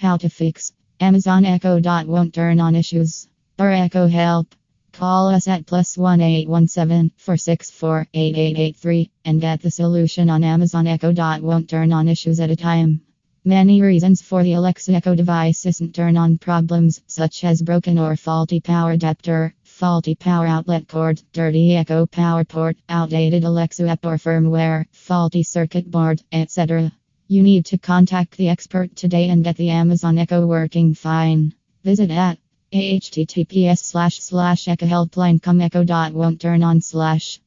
How to fix Amazon Echo Dot won't turn on issues or Echo Help. Call us at plus one eight one seven four six four eight eight eight three and get the solution on Amazon Echo Dot won't turn on issues at a time. Many reasons for the Alexa Echo device isn't turn on problems, such as broken or faulty power adapter, faulty power outlet cord, dirty Echo power port, outdated Alexa app or firmware, faulty circuit board, etc. You need to contact the expert today and get the Amazon Echo working fine. Visit at https slash slash echo helpline com echo dot won't turn on slash